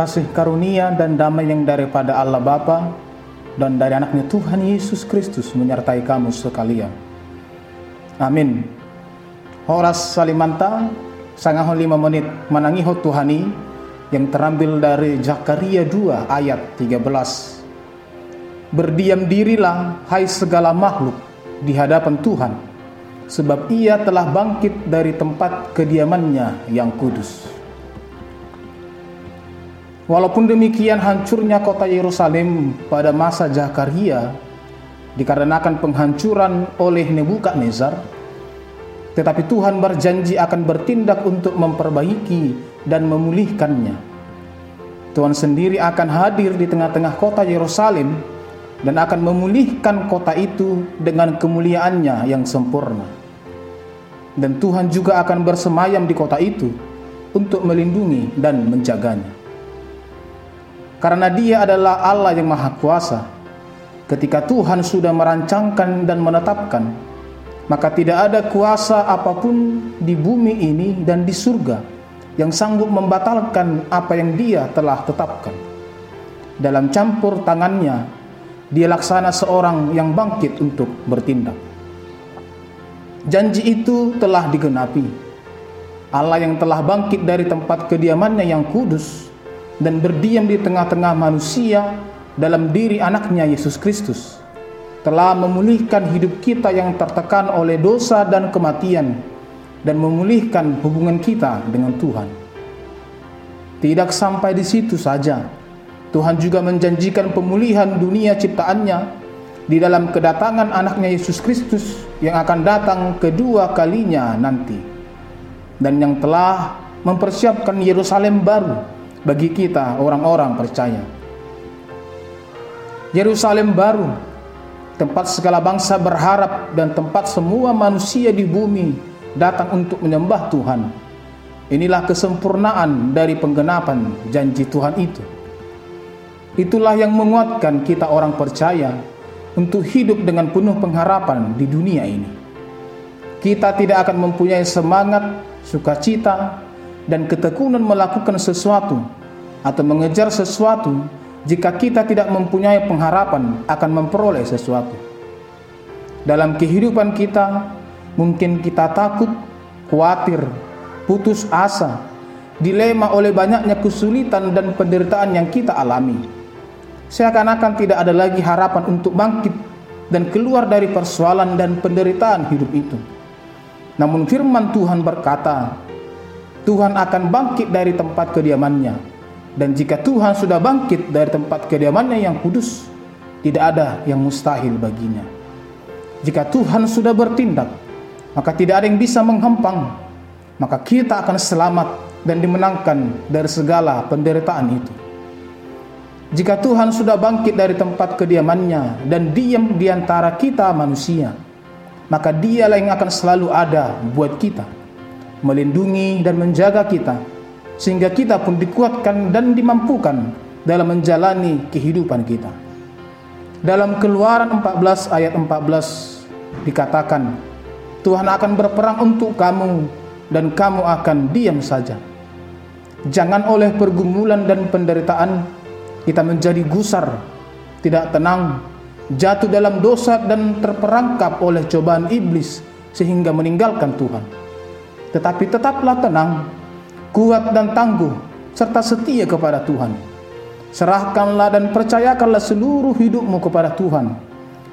kasih karunia dan damai yang daripada Allah Bapa dan dari anaknya Tuhan Yesus Kristus menyertai kamu sekalian. Amin. Horas Salimanta, sangat lima menit menangiho Tuhani yang terambil dari Zakaria 2 ayat 13. Berdiam dirilah hai segala makhluk di hadapan Tuhan, sebab ia telah bangkit dari tempat kediamannya yang kudus. Walaupun demikian hancurnya kota Yerusalem pada masa Zakaria dikarenakan penghancuran oleh Nebukadnezar, tetapi Tuhan berjanji akan bertindak untuk memperbaiki dan memulihkannya. Tuhan sendiri akan hadir di tengah-tengah kota Yerusalem dan akan memulihkan kota itu dengan kemuliaannya yang sempurna. Dan Tuhan juga akan bersemayam di kota itu untuk melindungi dan menjaganya. Karena dia adalah Allah yang maha kuasa. Ketika Tuhan sudah merancangkan dan menetapkan, maka tidak ada kuasa apa pun di bumi ini dan di surga yang sanggup membatalkan apa yang dia telah tetapkan. Dalam campur tangannya, dia laksana seorang yang bangkit untuk bertindak. Janji itu telah digenapi. Allah yang telah bangkit dari tempat kediamannya yang kudus dan berdiam di tengah-tengah manusia dalam diri anaknya Yesus Kristus telah memulihkan hidup kita yang tertekan oleh dosa dan kematian dan memulihkan hubungan kita dengan Tuhan. Tidak sampai di situ saja, Tuhan juga menjanjikan pemulihan dunia ciptaannya di dalam kedatangan anaknya Yesus Kristus yang akan datang kedua kalinya nanti dan yang telah mempersiapkan Yerusalem baru bagi kita orang-orang percaya. Yerusalem baru, tempat segala bangsa berharap dan tempat semua manusia di bumi datang untuk menyembah Tuhan. Inilah kesempurnaan dari penggenapan janji Tuhan itu. Itulah yang menguatkan kita orang percaya untuk hidup dengan penuh pengharapan di dunia ini. Kita tidak akan mempunyai semangat, sukacita, dan ketekunan melakukan sesuatu atau mengejar sesuatu jika kita tidak mempunyai pengharapan akan memperoleh sesuatu. Dalam kehidupan kita, mungkin kita takut, khawatir, putus asa, dilema oleh banyaknya kesulitan dan penderitaan yang kita alami. Seakan-akan tidak ada lagi harapan untuk bangkit dan keluar dari persoalan dan penderitaan hidup itu. Namun firman Tuhan berkata, Tuhan akan bangkit dari tempat kediamannya. Dan jika Tuhan sudah bangkit dari tempat kediamannya yang kudus, tidak ada yang mustahil baginya. Jika Tuhan sudah bertindak, maka tidak ada yang bisa menghempang. Maka kita akan selamat dan dimenangkan dari segala penderitaan itu. Jika Tuhan sudah bangkit dari tempat kediamannya dan diam di antara kita manusia, maka dialah yang akan selalu ada buat kita melindungi dan menjaga kita sehingga kita pun dikuatkan dan dimampukan dalam menjalani kehidupan kita. Dalam Keluaran 14 ayat 14 dikatakan, Tuhan akan berperang untuk kamu dan kamu akan diam saja. Jangan oleh pergumulan dan penderitaan kita menjadi gusar, tidak tenang, jatuh dalam dosa dan terperangkap oleh cobaan iblis sehingga meninggalkan Tuhan tetapi tetaplah tenang, kuat dan tangguh, serta setia kepada Tuhan. Serahkanlah dan percayakanlah seluruh hidupmu kepada Tuhan.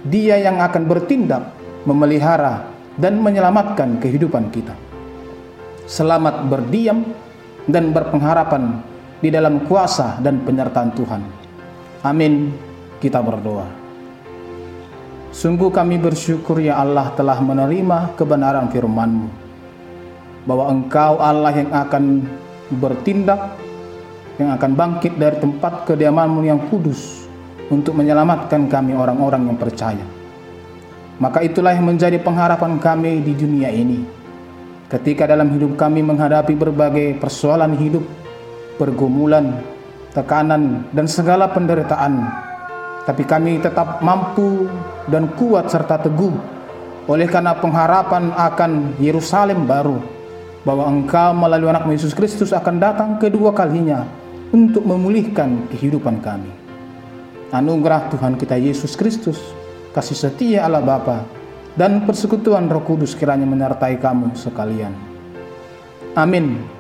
Dia yang akan bertindak, memelihara, dan menyelamatkan kehidupan kita. Selamat berdiam dan berpengharapan di dalam kuasa dan penyertaan Tuhan. Amin. Kita berdoa. Sungguh kami bersyukur ya Allah telah menerima kebenaran firman-Mu bahwa Engkau Allah yang akan bertindak, yang akan bangkit dari tempat kediamanmu yang kudus untuk menyelamatkan kami orang-orang yang percaya. Maka itulah yang menjadi pengharapan kami di dunia ini. Ketika dalam hidup kami menghadapi berbagai persoalan hidup, pergumulan, tekanan, dan segala penderitaan, tapi kami tetap mampu dan kuat serta teguh oleh karena pengharapan akan Yerusalem baru bahwa engkau melalui anak Yesus Kristus akan datang kedua kalinya untuk memulihkan kehidupan kami. Anugerah Tuhan kita Yesus Kristus, kasih setia Allah Bapa, dan persekutuan Roh Kudus kiranya menyertai kamu sekalian. Amin.